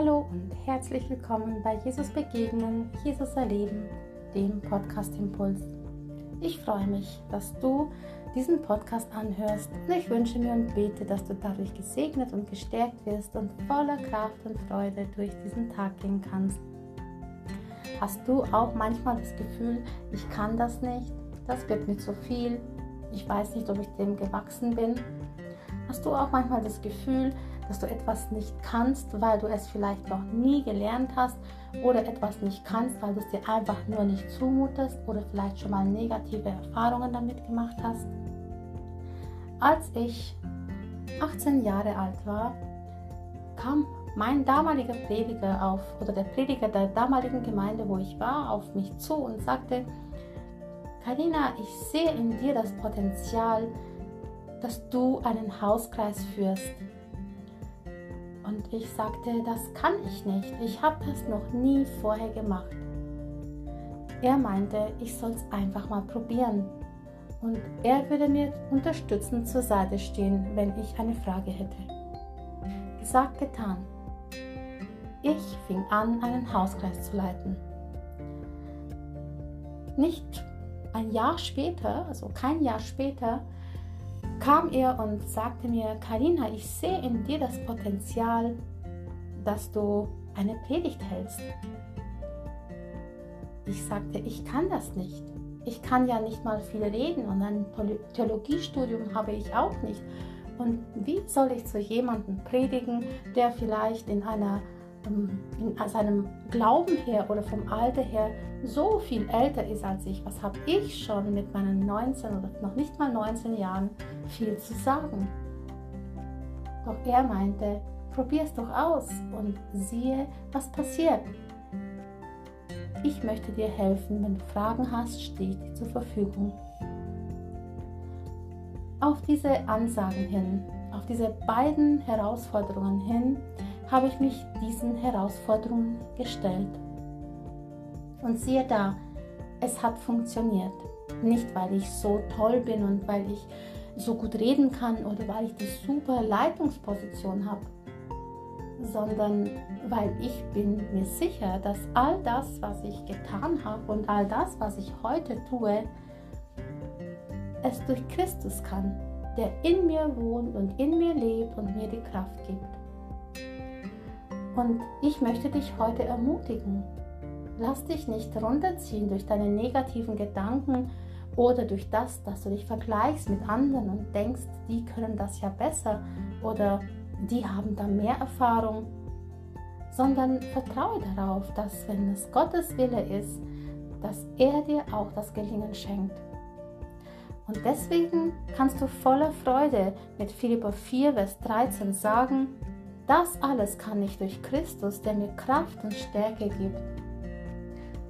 Hallo und herzlich willkommen bei Jesus Begegnen, Jesus Erleben, dem Podcast Impuls. Ich freue mich, dass du diesen Podcast anhörst und ich wünsche mir und bete, dass du dadurch gesegnet und gestärkt wirst und voller Kraft und Freude durch diesen Tag gehen kannst. Hast du auch manchmal das Gefühl, ich kann das nicht, das wird mir zu viel, ich weiß nicht, ob ich dem gewachsen bin? Hast du auch manchmal das Gefühl, dass du etwas nicht kannst, weil du es vielleicht noch nie gelernt hast oder etwas nicht kannst, weil du es dir einfach nur nicht zumutest oder vielleicht schon mal negative Erfahrungen damit gemacht hast. Als ich 18 Jahre alt war, kam mein damaliger Prediger auf oder der Prediger der damaligen Gemeinde, wo ich war, auf mich zu und sagte, Karina, ich sehe in dir das Potenzial, dass du einen Hauskreis führst. Und ich sagte, das kann ich nicht. Ich habe das noch nie vorher gemacht. Er meinte, ich soll es einfach mal probieren. Und er würde mir unterstützend zur Seite stehen, wenn ich eine Frage hätte. Gesagt, getan. Ich fing an, einen Hauskreis zu leiten. Nicht ein Jahr später, also kein Jahr später, kam er und sagte mir, Karina, ich sehe in dir das Potenzial, dass du eine Predigt hältst. Ich sagte, ich kann das nicht. Ich kann ja nicht mal viel reden und ein Theologiestudium habe ich auch nicht. Und wie soll ich zu jemandem predigen, der vielleicht in einer in seinem Glauben her oder vom Alter her so viel älter ist als ich, was habe ich schon mit meinen 19 oder noch nicht mal 19 Jahren viel zu sagen? Doch er meinte, probier es doch aus und siehe, was passiert. Ich möchte dir helfen, wenn du Fragen hast, stehe ich dir zur Verfügung. Auf diese Ansagen hin, auf diese beiden Herausforderungen hin, habe ich mich diesen Herausforderungen gestellt. Und siehe da, es hat funktioniert. Nicht, weil ich so toll bin und weil ich so gut reden kann oder weil ich die super Leitungsposition habe, sondern weil ich bin mir sicher, dass all das, was ich getan habe und all das, was ich heute tue, es durch Christus kann, der in mir wohnt und in mir lebt und mir die Kraft gibt. Und ich möchte dich heute ermutigen. Lass dich nicht runterziehen durch deine negativen Gedanken oder durch das, dass du dich vergleichst mit anderen und denkst, die können das ja besser oder die haben da mehr Erfahrung, sondern vertraue darauf, dass wenn es Gottes Wille ist, dass er dir auch das Gelingen schenkt. Und deswegen kannst du voller Freude mit Philippa 4, Vers 13 sagen, das alles kann ich durch Christus, der mir Kraft und Stärke gibt.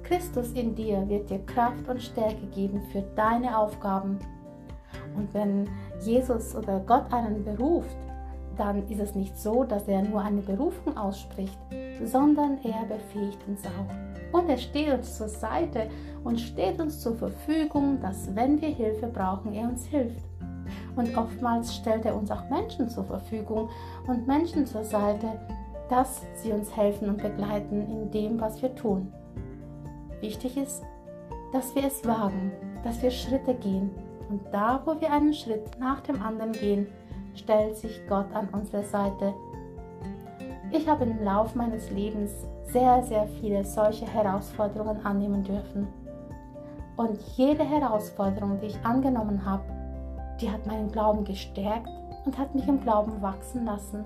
Christus in dir wird dir Kraft und Stärke geben für deine Aufgaben. Und wenn Jesus oder Gott einen beruft, dann ist es nicht so, dass er nur eine Berufung ausspricht, sondern er befähigt uns auch. Und er steht uns zur Seite und steht uns zur Verfügung, dass wenn wir Hilfe brauchen, er uns hilft. Und oftmals stellt er uns auch Menschen zur Verfügung und Menschen zur Seite, dass sie uns helfen und begleiten in dem, was wir tun. Wichtig ist, dass wir es wagen, dass wir Schritte gehen. Und da, wo wir einen Schritt nach dem anderen gehen, stellt sich Gott an unsere Seite. Ich habe im Lauf meines Lebens sehr, sehr viele solche Herausforderungen annehmen dürfen. Und jede Herausforderung, die ich angenommen habe, die hat meinen Glauben gestärkt und hat mich im Glauben wachsen lassen,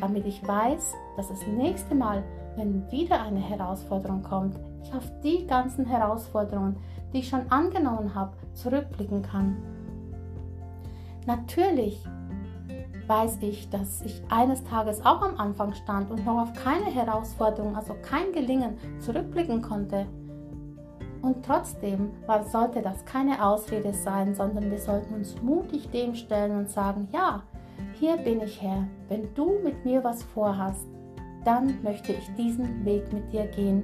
damit ich weiß, dass das nächste Mal, wenn wieder eine Herausforderung kommt, ich auf die ganzen Herausforderungen, die ich schon angenommen habe, zurückblicken kann. Natürlich weiß ich, dass ich eines Tages auch am Anfang stand und noch auf keine Herausforderung, also kein Gelingen zurückblicken konnte. Und trotzdem sollte das keine Ausrede sein, sondern wir sollten uns mutig dem stellen und sagen, ja, hier bin ich Herr, wenn du mit mir was vorhast, dann möchte ich diesen Weg mit dir gehen.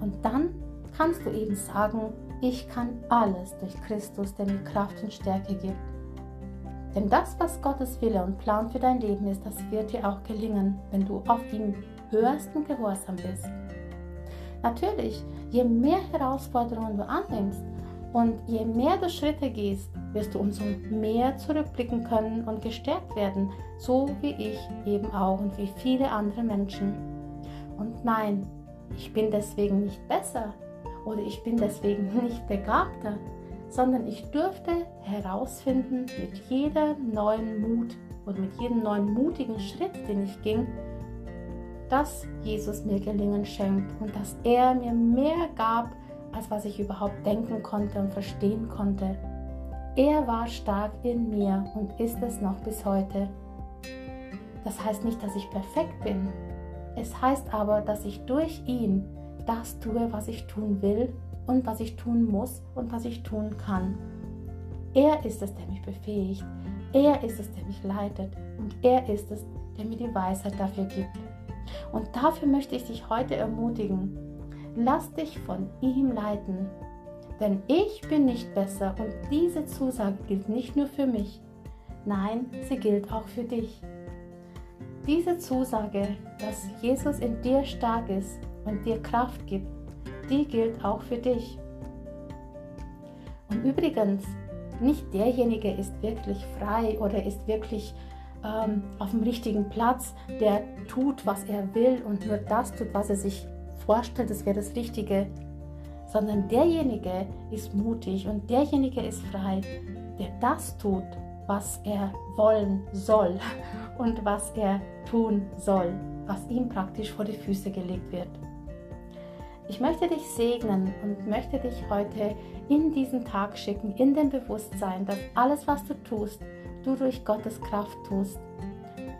Und dann kannst du eben sagen, ich kann alles durch Christus, der mir Kraft und Stärke gibt. Denn das, was Gottes Wille und Plan für dein Leben ist, das wird dir auch gelingen, wenn du auf ihn hörst und gehorsam bist. Natürlich, je mehr Herausforderungen du annimmst und je mehr du Schritte gehst, wirst du umso mehr zurückblicken können und gestärkt werden, so wie ich eben auch und wie viele andere Menschen. Und nein, ich bin deswegen nicht besser oder ich bin deswegen nicht begabter, sondern ich dürfte herausfinden mit jeder neuen Mut und mit jedem neuen mutigen Schritt, den ich ging, dass Jesus mir Gelingen schenkt und dass er mir mehr gab, als was ich überhaupt denken konnte und verstehen konnte. Er war stark in mir und ist es noch bis heute. Das heißt nicht, dass ich perfekt bin. Es heißt aber, dass ich durch ihn das tue, was ich tun will und was ich tun muss und was ich tun kann. Er ist es, der mich befähigt. Er ist es, der mich leitet. Und er ist es, der mir die Weisheit dafür gibt. Und dafür möchte ich dich heute ermutigen. Lass dich von ihm leiten. Denn ich bin nicht besser und diese Zusage gilt nicht nur für mich. Nein, sie gilt auch für dich. Diese Zusage, dass Jesus in dir stark ist und dir Kraft gibt, die gilt auch für dich. Und übrigens, nicht derjenige ist wirklich frei oder ist wirklich ähm, auf dem richtigen Platz, der tut, was er will und nur das tut, was er sich vorstellt, das wäre das Richtige, sondern derjenige ist mutig und derjenige ist frei, der das tut, was er wollen soll und was er tun soll, was ihm praktisch vor die Füße gelegt wird. Ich möchte dich segnen und möchte dich heute in diesen Tag schicken, in dem Bewusstsein, dass alles, was du tust, du durch Gottes Kraft tust.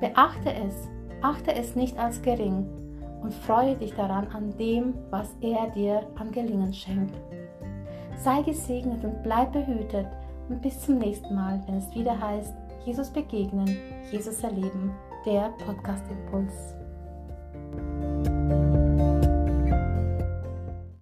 Beachte es, achte es nicht als gering und freue dich daran an dem, was er dir an Gelingen schenkt. Sei gesegnet und bleib behütet und bis zum nächsten Mal, wenn es wieder heißt, Jesus begegnen, Jesus erleben, der Podcast Impuls.